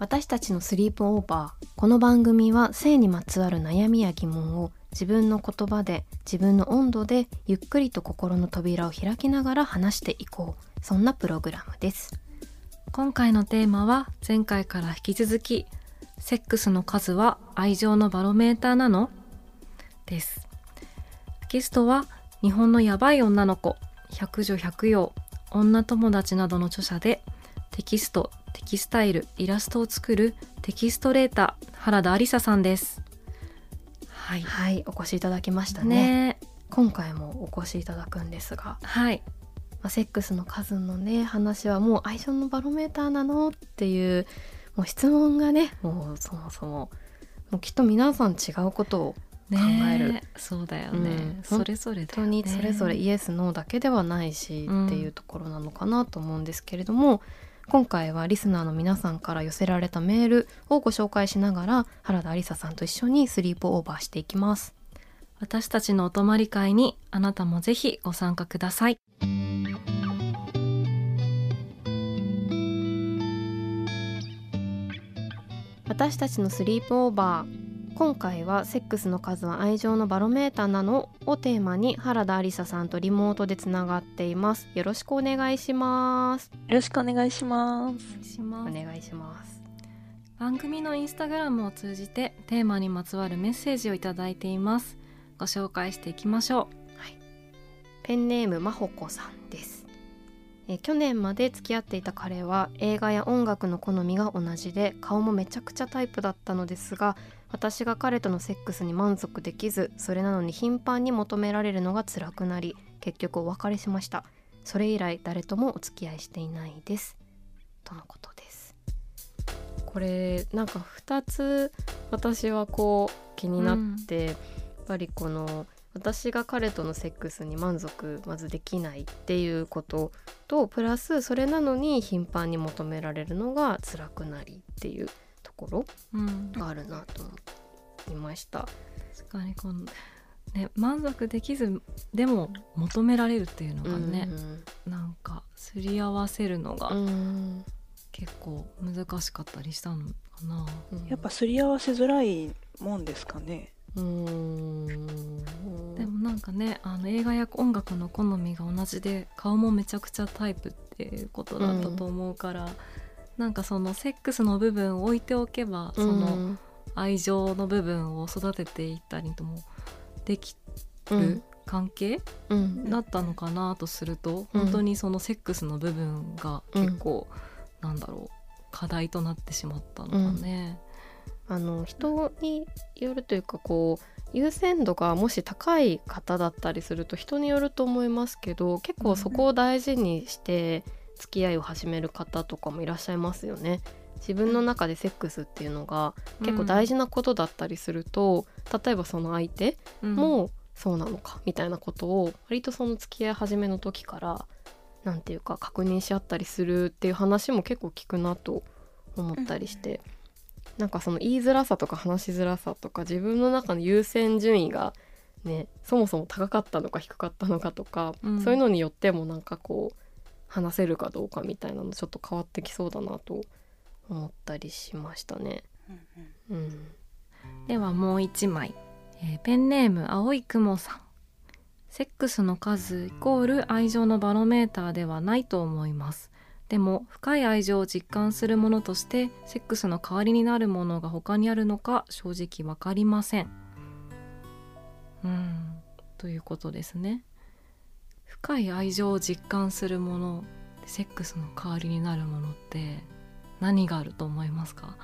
私たちのスリープオーバーこの番組は性にまつわる悩みや疑問を自分の言葉で自分の温度でゆっくりと心の扉を開きながら話していこう。そんなプログラムです。今回のテーマは前回から引き続き、セックスの数は愛情のバロメーターなの？です。ゲストは日本のヤバい女の子、百女百葉、女友達などの著者で、テキスト、テキスタイル、イラストを作るテキストレーター、原田ありささんです。はい。はいお越しいただきましたねね今回もお越しいただくんですが、はい。まあ、セックスの数のね話はもう愛情のバロメーターなのっていうもう質問がねもうそもそももうきっと皆さん違うことをね考えるそうだよね。うんそれぞれね本当にそれぞれイエスノーだけではないし、うんっていうところなのかなと思うんですけれども今回はリスナーの皆さんから寄せられたメールをご紹介しながら原田ありささんと一緒にスリープオーバーしていきます私たちのお泊まり会にあなたもぜひご参加ください。私たちのスリープオーバー今回はセックスの数は愛情のバロメーターなのをテーマに原田ありささんとリモートでつながっています。よろしくお願いします。よろしくお願いします。おします願いします。番組のインスタグラムを通じてテーマにまつわるメッセージをいただいています。ご紹介していきましょペンネームまほこさんです。え去年まで付き合っていた彼は映画や音楽の好みが同じで顔もめちゃくちゃタイプだったのですが私が彼とのセックスに満足できずそれなのに頻繁に求められるのが辛くなり結局お別れしました。それ以来誰ともお付き合いしていないです。とのことです。これなんか2つ私はこう気になって、やっぱりこの私が彼とのセックスに満足まずできないっていうこととプラスそれなのに頻繁に求められるのが辛くなりっていうところう、うん、があるなと思いました。確かにこのね満足できずでも求められるっていうのがね、なんかすり合わせるのがうんうん結構難しかったりしたのかな、うん。やっぱすり合わせづらいもんですかね。うーん。でもなんかねあの映画や音楽の好みが同じで顔もめちゃくちゃタイプっていうことだったと思うから、なんかそのセックスの部分を置いておけば、その愛情の部分を育てていったりともできうん。る関係うん。だったのかなとすると、うん。本当にそのセックスの部分が結構、なんだろう課題となってしまったのかね。あの人によるというかこう優先度がもし高い方だったりすると人によると思いますけど結構そこを大事にして付き合いを始める方とかもいらっしゃいますよね。自分の中でセックスっていうのが結構大事なことだったりすると、例えばその相手うん。もそうなのかみたいなことを割とその付き合い始めの時からなんていうか確認し合ったりするっていう話も結構聞くなと思ったりして、なんかその言いづらさとか話しづらさとか自分の中の優先順位がねそもそも高かったのか低かったのかとか、うん。そういうのによってもなんかこう話せるかどうかみたいなのちょっと変わってきそうだなと思ったりしましたね。うん、ではもう一枚、えーペンネーム青い雲さん。セックスの数イコール愛情のバロメーターではないと思います。でも深い愛情を実感するものとしてセックスの代わりになるものが他にあるのか正直わかりません。うん。ということですね深い愛情を実感するものセックスの代わりになるものって何があると思いますか？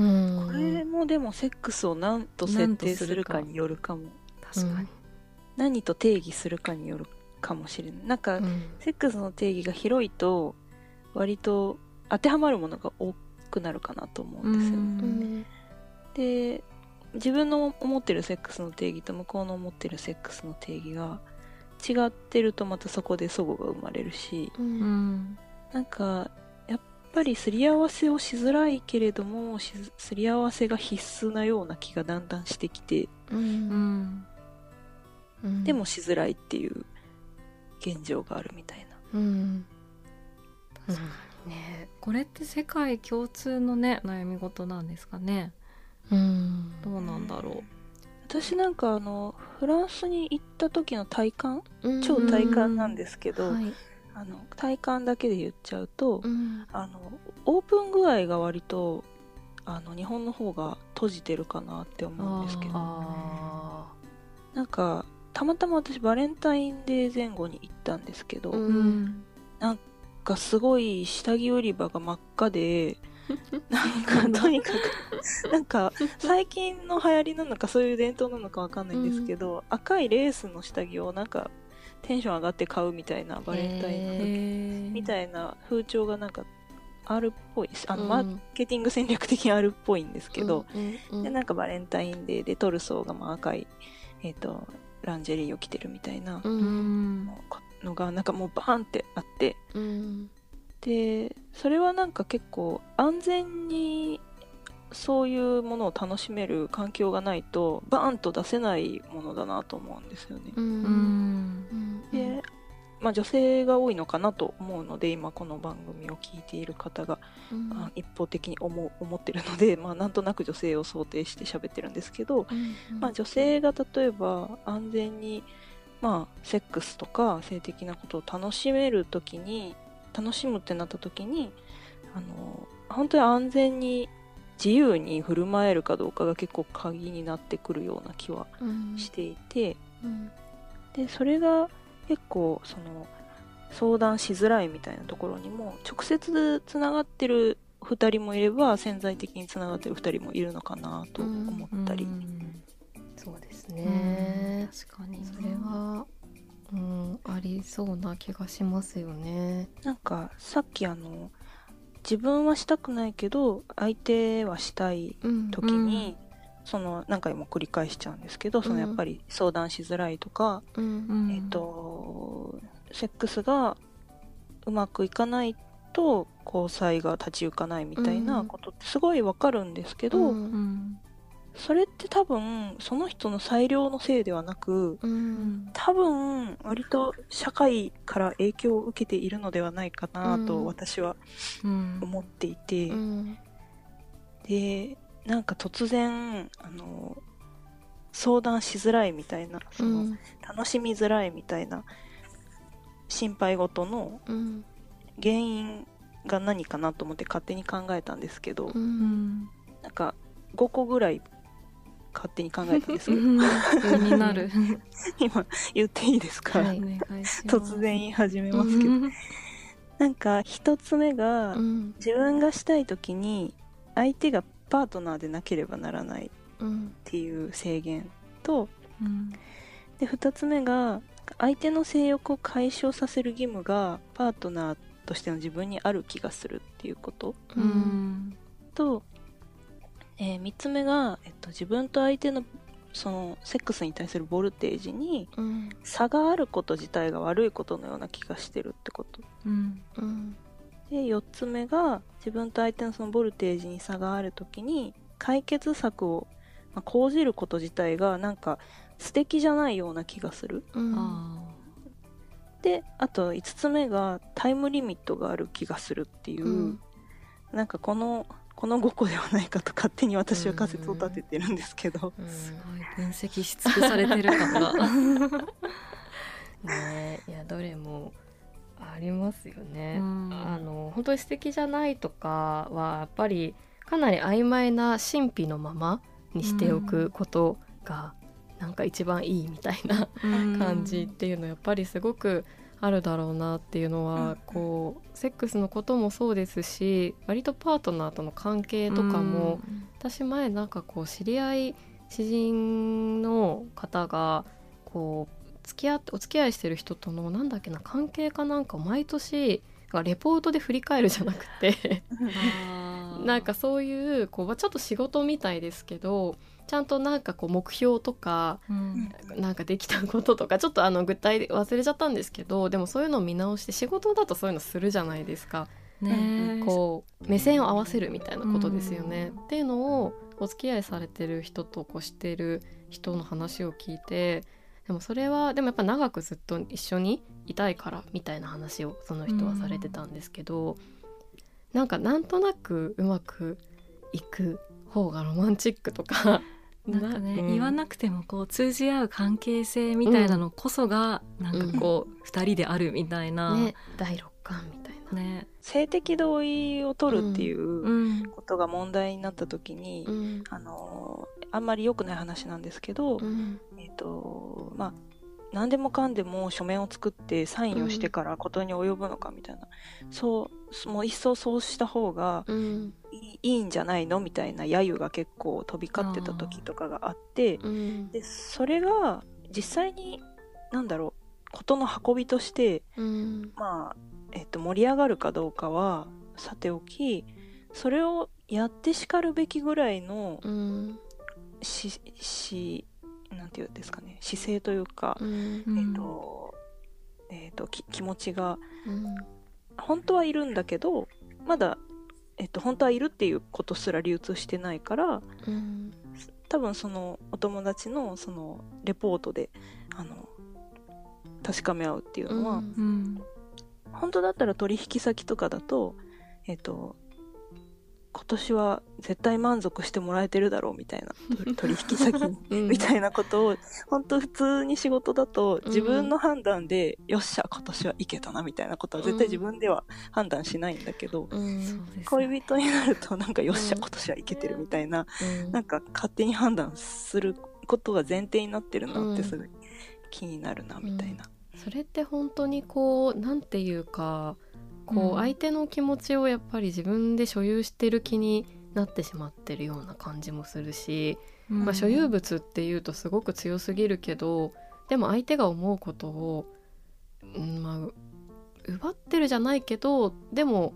うん。これもでもセックスを何と設定するかによるかも。確かに、何と定義するかによるかもしれない。なんか、うん。セックスの定義が広いと割と当てはまるものが多くなるかなと思うんですよね、うん。で自分の思ってるセックスの定義と向こうの思ってるセックスの定義が違ってるとまたそこで齟齬が生まれるしうんなんかやっぱりすり合わせをしづらいけれどもすり合わせが必須なような気がだんだんしてきてうんうんでもしづらいっていう現状があるみたいな。うん。確かにねこれって世界共通のね悩み事なん。ですかねうん。どうなん。だろ私なんかあのフランスに行った時の体感うん。超体感なんですけど、はい。あの体感だけで言っちゃうと、うん。あのオープン具合が割とあの日本の方が閉じてるかなって思うんですけどあなんかたまたま私バレンタインデー前後に行ったんですけど、ーううんん。なんかすごい下着売り場が真っ赤でなんかとにかくなんか最近の流行りなのかそういう伝統なのかわかんないんですけど、赤いレースの下着をなんかテンション上がって買うみたいなバレンタインの時へみたいな風潮がなんかあるっぽいあの、うん。マーケティング戦略的にあるっぽいんですけど、うんうんでなんかバレンタインデーでトルソーがまあ赤い、えっとランジェリーを着てるみたいなううんん。のがなんかもうバーンってあってうんでそれはなんか結構安全にそういうものを楽しめる環境がないとバーンと出せないものだなと思うんですよね。で、まあ、女性が多いのかなと思うので今この番組を聞いている方がうん。あ一方的に思う思ってるので、まあ、なんとなく女性を想定して喋ってるんですけど、うんまあ、女性が例えば安全に、まあ、セックスとか性的なことを楽しめるときに楽しむってなった時にあの本当に安全に自由に振る舞えるかどうかが結構鍵になってくるような気はうんしていて、うん。でそれが結構その相談しづらいみたいなところにも直接つながってる2人もいれば潜在的につながってる2人もいるのかなと思ったり、そうですうん。ね確かに。それはうんありそうな気がしますよね。なんかさっきあの自分はしたくないけど相手はしたいうん時に、その何回も繰り返しちゃうんですけど、そのやっぱり相談しづらいとか、うん。うんえっ、とセックスがうまくいかないと交際が立ち行かないみたいなことってすごいわかるんですけど、うん。うんそれって多分その人の裁量のせいではなくうん。多分割と社会から影響を受けているのではないかなうん。と私はうん。思っていて、うん。でなんか突然あの相談しづらいみたいなその、うん。楽しみづらいみたいな心配事のうん。原因が何かなと思って勝手に考えたんですけど、ううん。んなんか5個ぐらい勝手に考えたんですけど。になる。今言っていいですか、はい。突然言い始めますけど、うん。なんか一つ目が、うん。自分がしたい時に相手がパートナーでなければならないっうん。ていう制限とうん。で2つ目が相手の性欲を解消させる義務がパートナーとしての自分にある気がするっていうこと。ううんん。と、え3つ目が、えっと、自分と相手のそのセックスに対するボルテージにうん。差があること自体が悪いことのような気がしてるってこと。うん。うん。で4つ目が自分と相手のそのボルテージに差がある時に解決策を、まあ講じること自体がなんか素敵じゃないような気がする。うん。あであと5つ目がタイムリミットがある気がするっていう、うん。なんかこのこの5個ではないかと勝手に私は仮説を立ててるんですけど、うん。ーすごい分析し尽くされてる感が ね。いやどれもありますよね。うん。あの本当に素敵じゃないとかはやっぱりかなり曖昧な神秘のままにしておくことがなんか一番いいみたいな感じっていうのやっぱりすごくあるだろうなっていうのは、うんこうセックスのこともそうですし割とパートナーとの関係とかも、私前なんかこう知り合い知人の方がこう付き合ってお付き合いしてる人とのなんだっけな関係かなんかを毎年レポートで振り返るじゃなくて。なんかそういうこうちょっと仕事みたいですけどちゃんとなんかこう目標とかうん。なんかできたこととかちょっとあの具体で忘れちゃったんですけどでもそういうのを見直して仕事だとそういうのするじゃないですか。ね。こう目線を合わせるみたいなことですよね。うん。っていうのをお付き合いされてる人とこうしてる人の話を聞いてでもそれはでもやっぱ長くずっと一緒にいたいからみたいな話をその人はされてたんですけど、なんかなんとなくうまくいく方がロマンチックとかなんかね、うん。言わなくてもこう通じ合う関係性みたいなのこそが、なんかこう二人であるみたいな。ね第六感みたいな。ね。性的同意を取るっていううん。ことが問題になった時に、うん。あのあんまり良くない話なんですけど、うん。えっ、とまあ何でもかんでも書面を作ってサインをしてからことに及ぶのかみたいな、そうもう一層そうした方がうん。いいんじゃないのみたいな揶揄が結構飛び交ってた時とかがあってうん。でそれが実際になんだろうことの運びとしてうん。まあ、えっと、盛り上がるかどうかはさておきそれをやってしかるべきぐらいのうん。ししなんていうんですかね姿勢というか、うん。うんえっとえっとき気持ちがうん。本当はいるんだけどまだ、えっと、本当はいるっていうことすら流通してないからうん。多分そのお友達のそのレポートであの確かめ合うっていうのは、うん。うん。本当だったら取引先とかだと、えっ、と、今年は絶対満足してもらえてるだろうみたいな、取 取引先にうん。みたいなことを、本当普通に仕事だとうん。自分の判断で、よっしゃ、今年はいけたなみたいなことは絶対自分では判断しないんだけど、うん。恋人になるとなんかよっしゃ、うん。今年はいけてるみたいな、うん。なんか勝手に判断することが前提になってるなってうんすごい気になるなみたいな。それって本当にこうなんていうかこうん。う相手の気持ちをやっぱり自分で所有してる気になってしまってるような感じもするし、まあ、所有物っていうとすごく強すぎるけどでも相手が思うことを、うんまあ、奪ってるじゃないけどでも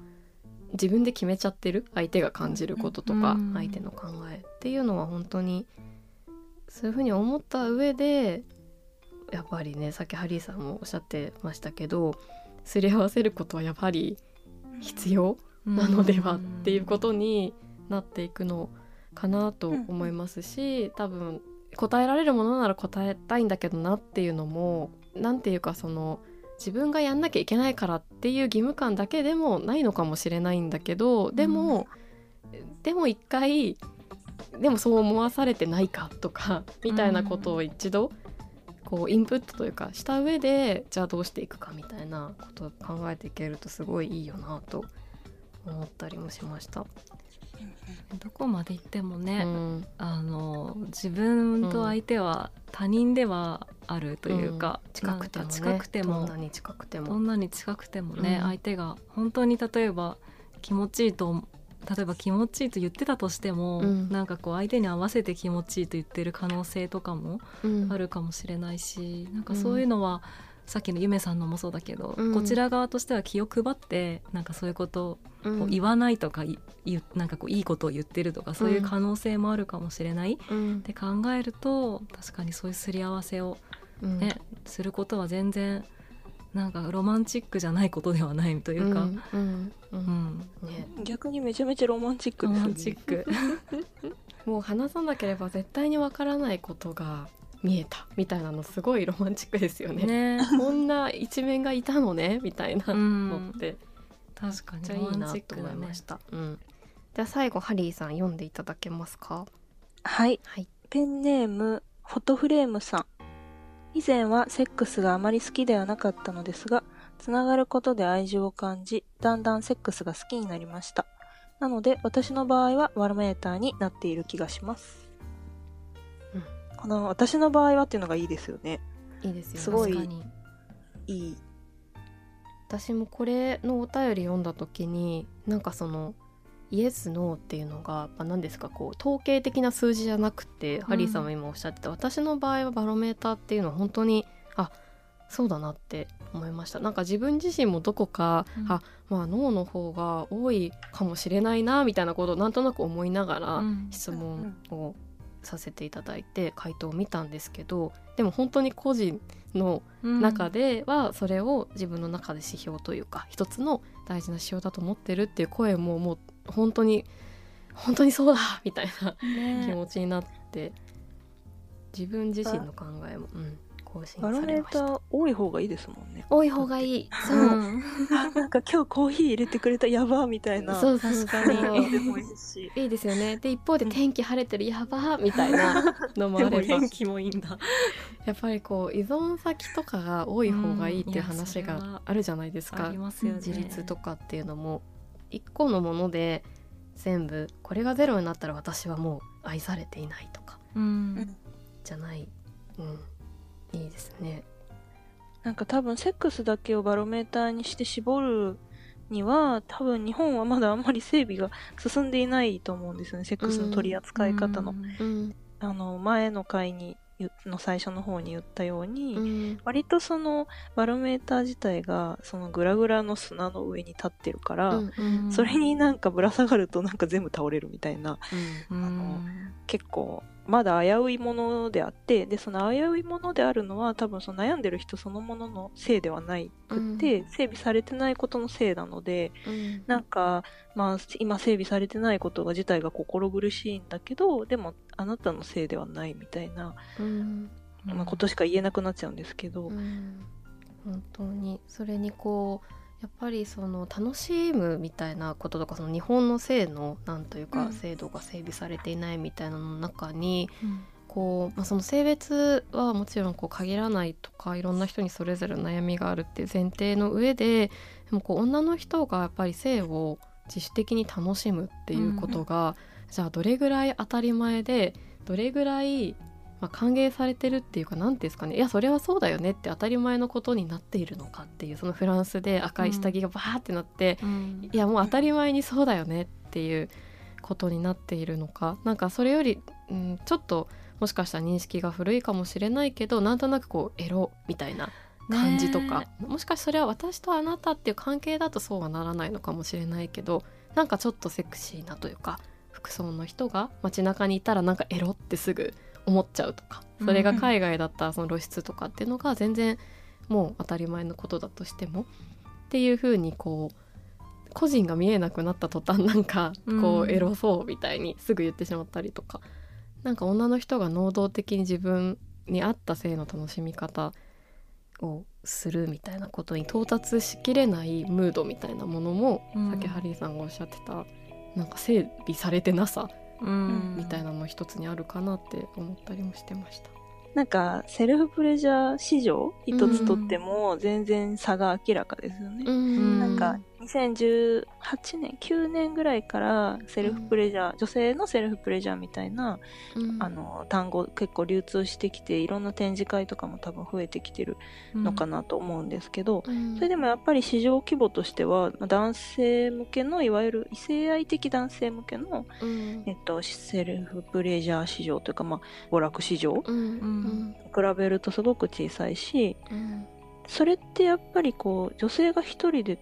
自分で決めちゃってる相手が感じることとか、うん。相手の考えっていうのは本当にそういうふうに思った上でやっぱりねさっきハリーさんもおっしゃってましたけどすり合わせることはやっぱり必要なのではっていうことになっていくのかなと思いますし多分答えられるものなら答えたいんだけどなっていうのもなんていうかその自分がやんなきゃいけないからっていう義務感だけでもないのかもしれないんだけどでも、でも一回でもそう思わされてないかとかみたいなことを一度こうインプットというかした上でじゃあどうしていくかみたいなことを考えていけるとすごいいいよなと思ったりもしました。どこまで行ってもね、うん。あの自分と相手は他人ではあるというか、ん。近くても、ね、近くても。どんなに近くても。どんなに近くてもね、うん。相手が本当に例えば気持ちいいと例えば気持ちいいと言ってたとしても、うん。なんかこう相手に合わせて気持ちいいと言ってる可能性とかもうん。あるかもしれないし、なんかそういうのは、さっきのゆめさんのもそうだけど、うん。こちら側としては気を配ってなんかそういうことうん。を言わないとか、いいなんかこういいことを言ってるとかそういう可能性もあるかもしれない、うん。って考えると確かにそういうすり合わせをうん。ね、することは全然なんかロマンチックじゃないことではないというか、うんうんね逆にめちゃめちゃロマンチックロですね。マンチック。もう話さなければ絶対にわからないことが見えたみたいなのすごいロマンチックですよね。ね。こんな一面がいたのねみたいな。うん。のって。確かにめっちゃいいなと思いました。うん、じゃあ最後ハリーさん読んでいただけますか？はい。はい。ペンネームフォトフレームさん以前はセックスがあまり好きではなかったのですがつながることで愛情を感じ、だんだんセックスが好きになりました。なので、私の場合はバロメーターになっている気がします。うんこの私の場合はっていうのがいいですよね。いいですよねすごい確かにいい。私もこれのお便り読んだ時になんかそのイエス・ノーっていうのがやっぱ何ですかこう統計的な数字じゃなくて、ハリーさんも今おっしゃってた。私の場合はバロメーターっていうのは本当にあそうだなって思いました。なんか自分自身もどこか、うん。あまあ脳の方が多いかもしれないなみたいなことをなんとなく思いながら、うん。質問をさせていただいて回答を見たんですけどでも本当に個人の中ではそれを自分の中で指標というか一つの大事な指標だと思ってるっていう声ももう本当に本当にそうだ みたいな気持ちになって自分自身の考えも、うん、更新されました。多い方がいいですもんね。多い方がいい。そう。なんか今日コーヒー入れてくれたやばーみたいな。そう確かに。いいですよね。で一方で天気晴れてるやばーみたいなのもあれば。天気もいいんだ。やっぱりこう依存先とかが多い方がいいっていう話があるじゃないですか。ありますよね。自立とかっていうのも一個のもので全部これがゼロになったら私はもう愛されていないとかうん。じゃない、うん、いいですね。なんか多分セックスだけをバロメーターにして絞るには多分日本はまだあんまり整備が進んでいないと思うんですよねセックスの取り扱い方の、うん。あの前の回に言の最初の方に言ったように、うん。割とそのバロメーター自体がそのグラグラの砂の上に立ってるから、うんそれになんかぶら下がるとなんか全部倒れるみたいなうん。うん結構まだ危ういものであってでその危ういものであるのは多分その悩んでる人そのもののせいではないくって、整備されてないことのせいなのでうん。なんか、まあ、今整備されてないことが自体が心苦しいんだけどでもあなたのせいではないみたいな、うん。まあ、ことしか言えなくなっちゃうんですけど、うん。本当に。それにこうやっぱりその楽しむみたいなこととかその日本の性のなんといううん。か制度が整備されていないみたいなのの中にうん。こう、まあ、その性別はもちろんこう限らないとかいろんな人にそれぞれ悩みがあるっていう前提の上ででもこう女の人がやっぱり性を自主的に楽しむっていうことが、じゃあどれぐらい当たり前でどれぐらい、まあ、歓迎されてるっていうか何ていうんですかね。いやそれはそうだよねって当たり前のことになっているのかっていうそのフランスで赤い下着がバーってなって、うん。いやもう当たり前にそうだよねっていうことになっているのか。なんかそれより、うん、ちょっともしかしたら認識が古いかもしれないけどなんとなくこうエロみたいな感じとか、もしかしてそれは私とあなたっていう関係だとそうはならないのかもしれないけどなんかちょっとセクシーなというか服装の人が街中にいたらなんかエロってすぐ思っちゃうとかそれが海外だったらその露出とかっていうのが全然もう当たり前のことだとしてもっていう風にこう個人が見えなくなった途端なんかこううん。エロそうみたいにすぐ言ってしまったりとか、なんか女の人が能動的に自分に合った性の楽しみ方をするみたいなことに到達しきれないムードみたいなものも、うん。さっきハリーさんがおっしゃってたなんか整備されてなさうんみたいなの一つにあるかなって思ったりもしてました。なんかセルフプレジャー市場一つとっても全然差が明らかですよね。うんなんか2018年9年ぐらいからセルフプレジャー、女性のセルフプレジャーみたいな、うん。あの単語結構流通してきていろんな展示会とかも多分増えてきてるのかなと思うんですけど、うん。それでもやっぱり市場規模としてはまあ男性向けのいわゆる異性愛的男性向けの、うん。えっと、セルフプレジャー市場というか、まあ、娯楽市場うん。うん。比べるとすごく小さいしうん。それってやっぱりこう女性が一人で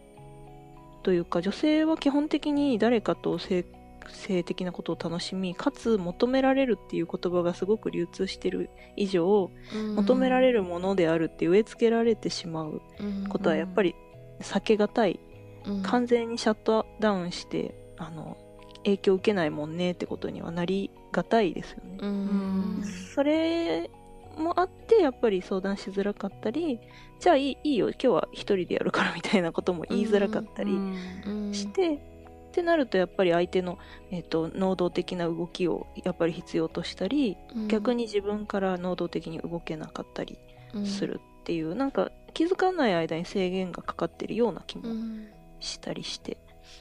というか女性は基本的に誰かと性性的なことを楽しみかつ求められるっていう言葉がすごく流通してる以上、うん。求められるものであるって植え付けられてしまうことはやっぱり避けがたい、うん。完全にシャットダウンしてあの影響を受けないもんねってことにはなりがたいですよね。うん。それもあってやっぱり相談しづらかったりじゃあいいいいよ。今日は一人でやるからみたいなことも言いづらかったりうんして、ってなるとやっぱり相手の、えっと能動的な動きをやっぱり必要としたり、逆に自分から能動的に動けなかったりするっていう、なんか気づかない間に制限がかかってるような気もうん。したりして、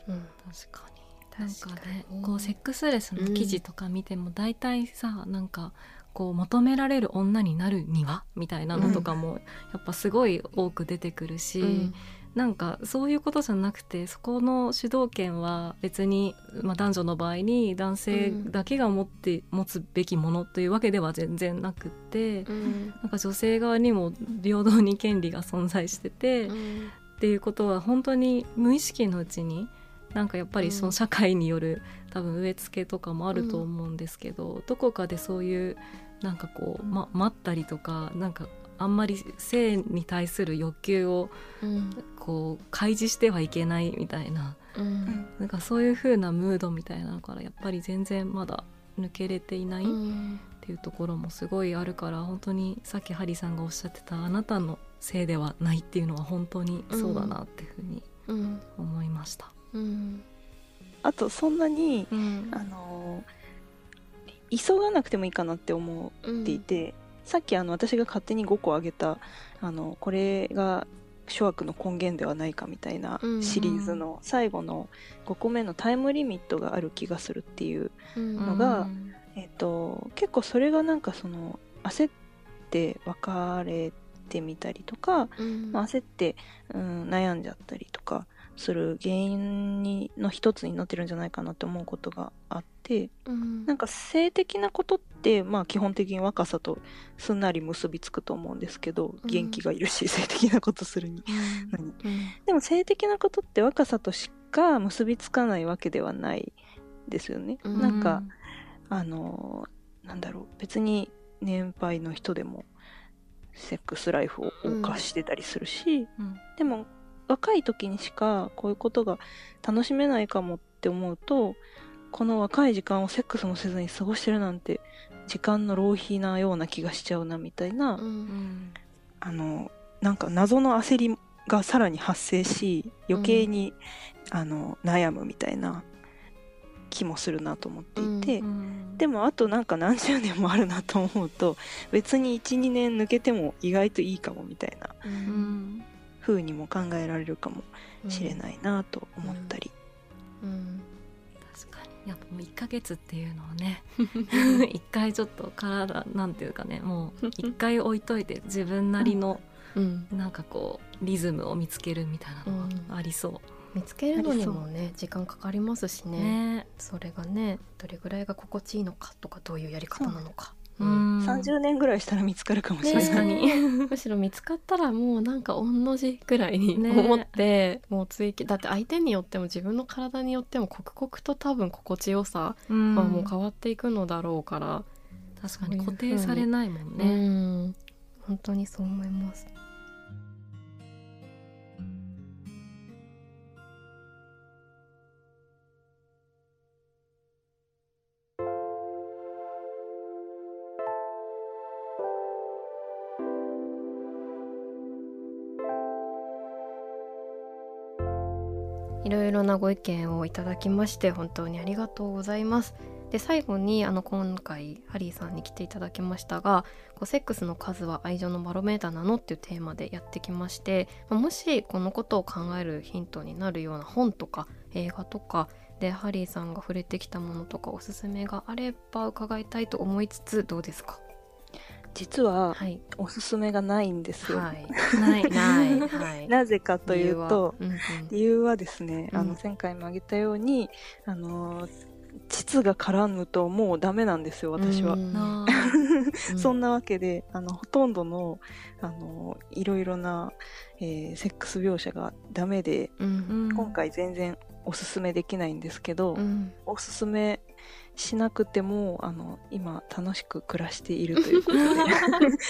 うん確かに。なんか確かねにこうセックスレスの記事とか見ても大体さ、なんかこう求められる女になるにはみたいなのとかもやっぱすごい多く出てくるし、うん。なんかそういうことじゃなくてそこの主導権は別に、まあ、男女の場合に男性だけが持って、持つべきものというわけでは全然なくって、うん。なんか女性側にも平等に権利が存在してて、うん。っていうことは本当に無意識のうちになんかやっぱりその社会による多分植え付けとかもあると思うんですけど、どこかでそういうなんかこう、ま、待ったりとかなんかあんまり性に対する欲求をうん。こう開示してはいけないみたいな。うん。なんかそういう風なムードみたいなのからやっぱり全然まだ抜けれていないっうん。ていうところもすごいあるから本当にさっきハリーさんがおっしゃってたあなたのせいではないっていうのは本当にそうだなっていうふうにうん。思いました。うん。あとそんなに、うん。あの急がなくてもいいかなって思っていて、さっきあの私が勝手に5個あげたあのこれが諸悪の根源ではないかみたいなうんシリーズの最後の5個目のタイムリミットがある気がするっていう、うん。のがえっと結構それがなんかその焦って別れてみたりとか、うん。まあ、焦って、うん、悩んじゃったりとかする原因にの一つになってるんじゃないかなって思うことがあってうん。なんか性的なことって、まあ、基本的に若さとすんなり結びつくと思うんですけどうん。元気がいるし、性的なことするに。うん。でも性的なことって若さとしか結びつかないわけではないですよね。うん。なんかあのなんだろう。別に年配の人でもセックスライフを謳歌してたりするし、うん。でも若い時にしかこういうことが楽しめないかもって思うとこの若い時間をセックスもせずに過ごしてるなんて時間の浪費なような気がしちゃうなみたいな、うんうん。あのなんか謎の焦りがさらに発生し余計に、あの悩むみたいな気もするなと思っていて、うんでもあとなんか何十年もあるなと思うと別に12年抜けても意外といいかもみたいなううん。ん風にも考えられるかもしれないなと思ったり、うんやっぱもう1ヶ月っていうのはね 一回ちょっと体なんていうかねもう一回置いといて自分なりのうん。なんかこうリズムを見つけるみたいなのがありそ見つけるのにもね時間かかりますしうね。ね。それがねどれぐらいが心地いいのかとかどういうやり方なのか。うん30年ぐらいしたら見つかるかもしれない、確かに。むしろ見つかったらもうなんか同じぐらいにね。思って、もう追求だって相手によっても自分の体によっても刻々と多分心地よさうん。はもう変わっていくのだろうから、確かに。固定されないもんうね。ん。本当にそう思います。いろいろなご意見をいただきまして本当にありがとうございます。で最後にあの今回ハリーさんに来ていただきましたがこうセックスの数は愛情のバロメーターなのっていうテーマでやってきまして、もしこのことを考えるヒントになるような本とか映画とかでハリーさんが触れてきたものとかおすすめがあれば伺いたいと思いつつどうですか？実ははい。おすすめがないんですよ、はい。ないないはい。なぜかというと理由は。理由はですね、あうん。の前回も挙げたようにあの膣が絡むともうダメなんですようんうん。私は、うん。そんなわけであのほとんどのあのいろいろな、えーセックス描写がダメで、うん。今回全然おすすめできないんですけど、うん。おすすめしなくてもあの今楽しく暮らしているということで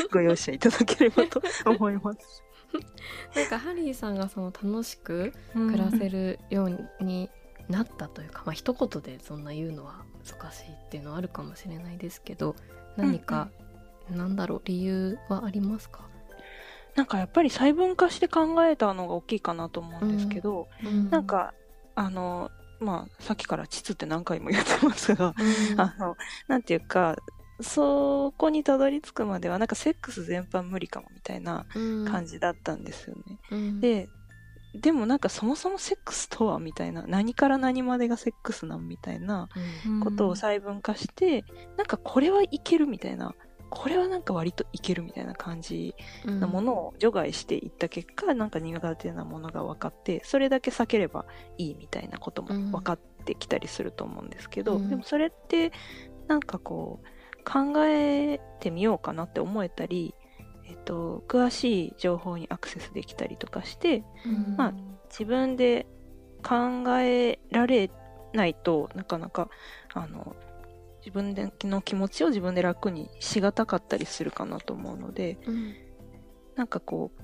ご容赦いただければと思います。なんかハリーさんがその楽しく暮暮らせるようになったというか、まあ一言でそんな言うのは難しいっていうのはあるかもしれないですけど何か、なんだろう理由はありますか、なんかやっぱり細分化して考えたのが大きいかなと思うんですけど、なんかあのまあさっきから膣って何回も言ってますが、うん。あのなんていうかそこにたどり着くまではなんかセックス全般無理かもみたいなうん。感じだったんですよね。うん。ででもなんかそもそもセックスとはみたいな何から何までがセックスなんみたいなことを細分化して、なんかこれはいけるみたいなこれはなんか割といけるみたいな感じうん。なものを除外していった結果、なんか苦手なものが分かってそれだけ避ければいいみたいなことも分かってきたりすると思うんですけど、うん。でもそれってなんかこう考えてみようかなって思えたり、えっと、詳しい情報にアクセスできたりとかしてうん。まあ自分で考えられないとなかなかあの自分での気持ちを自分で楽にしがたかったりするかなと思うのでうんなんかこう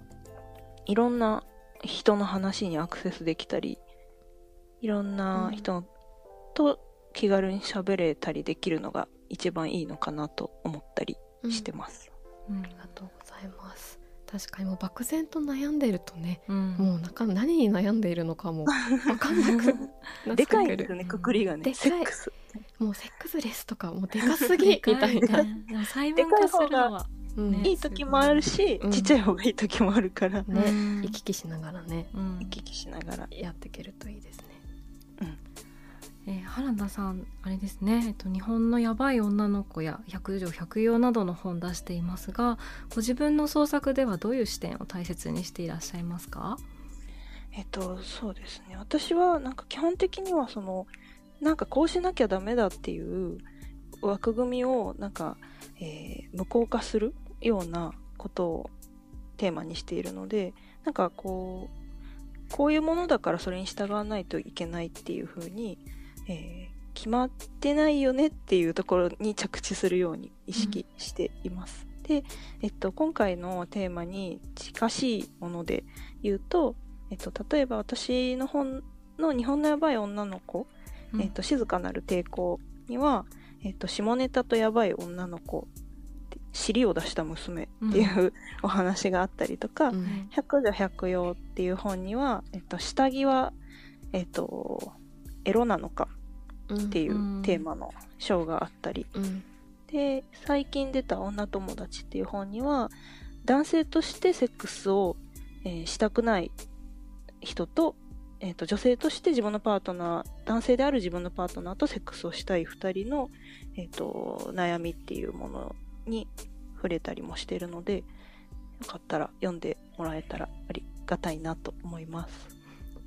いろんな人の話にアクセスできたりいろんな人と気軽に喋れたりできるのが一番いいのかなと思ったりしてます。うん。ありがとうございます確かにもう漠然と悩んでるとねうん。もうなんか何に悩んでいるのかも 分かんなくなってくる。でかいですよね、くくりがね。でかい。セックス。もうセックスレスとかもうでかすぎ みたいな、細分化するのはいい時もあるし、うん。ちっちゃい方がいい時もあるから、ね。うん。行き来しながらね。うん行き来しながら。やっていけるといいですねえー原田さんあれですね、えっと、日本のやばい女の子や百条百葉などの本出していますがご自分の創作ではどういう視点を大切にしていらっしゃいますか？えっと、そうですね。私は、なんか基本的には、その、なんかこうしなきゃダメだっていう枠組みを、なんか、えー無効化するようなことをテーマにしているので、なんかこう、こういうものだからそれに従わないといけないっていう風に、えー決まってないよねっていうところに着地するように意識しています。で、えっと、今回のテーマに近しいもので言うと、えっと、例えば私の本の日本のやばい女の子、えっと、静かなる抵抗には、えっと、下ネタとやばい女の子、尻を出した娘っていう、お話があったりとか、うん。百女百葉っていう本には、えっと、下着は、えっと、エロなのかっていううん。テーマの章があったり、うん。で最近出た「女友達」っていう本には男性としてセックスを、えーしたくない人と,、えーと女性として自分のパートナー男性である自分のパートナーとセックスをしたい2人の、えー、と悩みっていうものに触れたりもしているのでよかったら読んでもらえたらありがたいなと思います。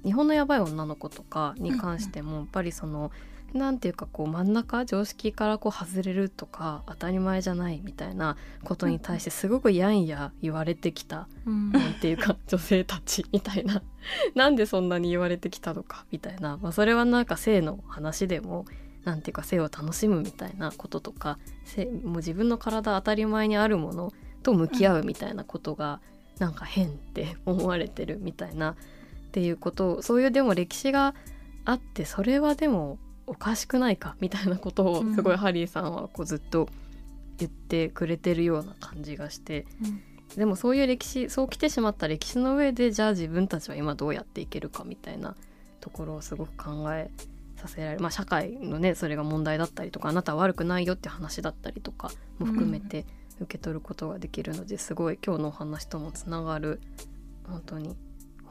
日本のやばい女の子とかに関してもやっぱりそのなんていうかこう真ん中常識からこう外れるとか当たり前じゃないみたいなことに対してすごくやんや言われてきた。うん。なんていうか 女性たちみたいな。なんでそんなに言われてきたのかみたいな、まあ、それはなんか性の話でもなんていうか性を楽しむみたいなこととか性もう自分の体当たり前にあるものと向き合うみたいなことがなんか変って思われてるみたいなっていうことをそういうでも歴史があってそれはでもおかしくないかみたいなことをすごいハリーさんはこうずっと言ってくれてるような感じがして。でもそういう歴史そう来てしまった歴史の上でじゃあ自分たちは今どうやっていけるかみたいなところをすごく考えさせられる、まあ、社会のねそれが問題だったりとかあなたは悪くないよって話だったりとかも含めて受け取ることができるのですごい今日のお話ともつながる本当に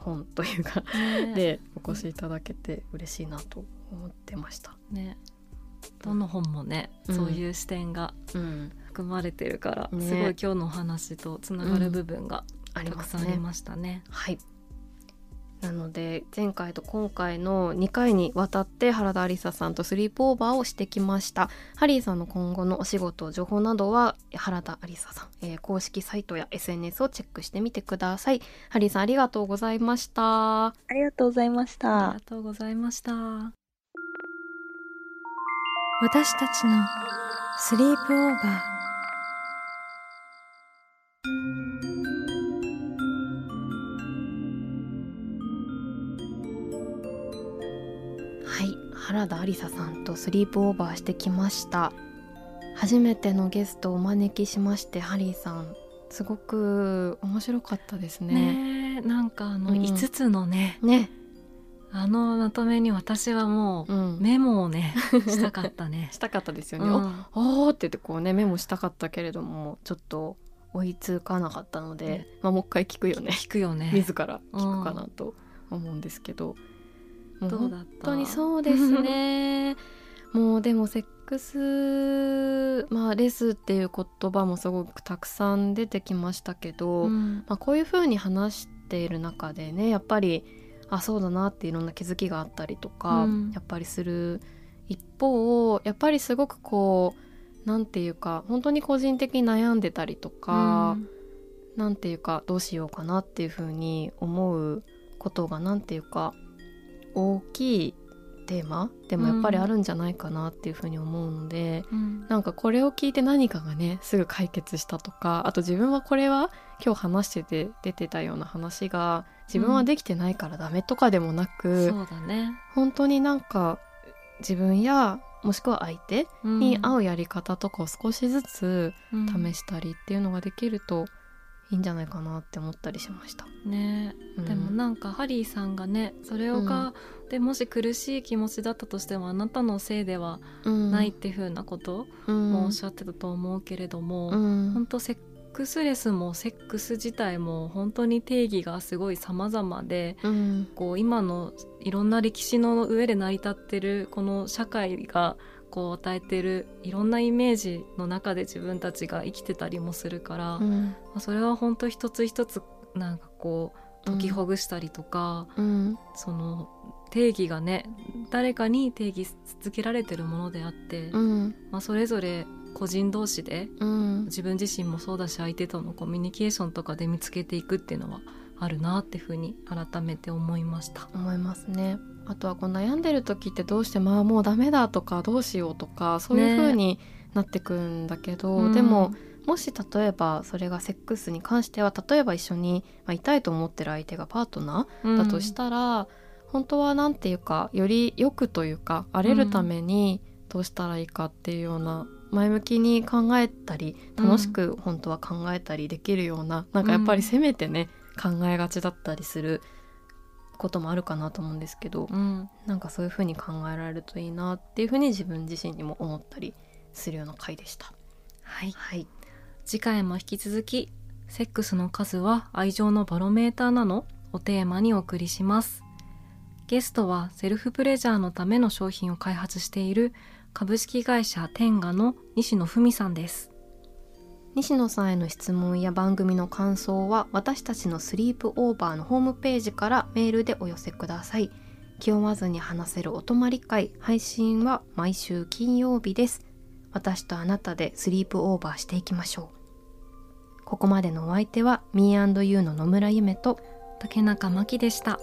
本というかねでお越しいただけて嬉しいなと思ってました。ねどの本もね、うんそういう視点がうん、含まれてるから、ねすごい今日のお話とつながる部分がありた。くさんありましたね。はい。なので前回と今回の2回にわたって原田ありささんとスリープオーバーをしてきましたハリーさんの今後のお仕事情報などは原田ありささん、えー公式サイトや SNS をチェックしてみてくださいハリーさんありがとうございましたありがとうございましあたりが。とうございました。私たちのスリープオーバー原田ありささんとスリープオーバーしてきました。初めてのゲストをお招きしましてハリーさん。すごく面白かったですね。ねえなんかあのうん。5つのね、ね。あのまとめに私はもううん、メモをね したかったね。したかったですよね、うん。あおーって言ってこうねメモしたかったけれどもちょっと追いつかなかったので、まあ、もう一回聞くよね。聞くよね。自ら聞くかなと思うんですけど、もうどうだった？本当にそうですね。もうでもセックスまあレスっていう言葉もすごくたくさん出てきましたけど、うん。まあ、こういうふうに話している中でねやっぱりあそうだなっていろんな気づきがあったりとか、うん。やっぱりする一方やっぱりすごくこうなんていうか本当に個人的に悩んでたりとか、なんていうかどうしようかなっていうふうに思うことがなんていうか大きいテーマ？でもやっぱりあるんじゃないかなっていうふうに思うので、うん。なんかこれを聞いて何かがねすぐ解決したとかあと自分はこれは今日話してて出てたような話が自分はできてないからダメとかでもなく、そうだね。本当になんか自分やもしくは相手に合ううやり方とかを少しずつん。試したりっていうのができるといいんじゃないかなって思ったりしました。ね。うん。でもなんかハリーさんがねそれをが、でもし苦しい気持ちだったとしてもあなたのせいではないっていうふうなことうん。もおっしゃってたと思うけれども、うん。本当セックスレスもセックス自体も本当に定義がすごい様々でうん。こう今のいろんな歴史の上で成り立ってるこの社会がこう与えてるいろんなイメージの中で自分たちが生きてたりもするから、まうん。あそれは本当一つ一つなんかこう解きほぐしたりとか、うん。その定義がね誰かに定義続けられてるものであって、うん。まあ、それぞれ個人同士でうん。自分自身もそうだし相手とのコミュニケーションとかで見つけていくっていうのはあるなっていうふうに改めて思いました。思いますねあとはこう悩んでる時ってどうしてまあもうダメだとかどうしようとかそういう風になってくんだけど、でも、もし例えばそれがセックスに関しては例えば一緒に、まあ、いたいと思ってる相手がパートナーだとしたら、本当は何て言うかより良くというか荒れるためにどうしたらいいかっていうような前向きに考えたりうん楽しく本当は考えたりできるような、なんかやっぱりせめてね考えがちだったりすることもあるかなと思うんですけど、うんなんかそういう風に考えられるといいなっていう風に自分自身にも思ったりするような回でした。はい、はい、次回も引き続き「セックスの数は愛情のバロメーターなの?」をテーマにお送りしますゲストはセルフプレジャーのための商品を開発している株式会社テンガの西野文さんです西野さんへの質問や番組の感想は私たちのスリープオーバーのホームページからメールでお寄せください。気負わずに話せるお泊まり会配信は毎週金曜日です。私とあなたでスリープオーバーしていきましょう。ここまでのお相手は Me&You の野村夢と竹中真希でした。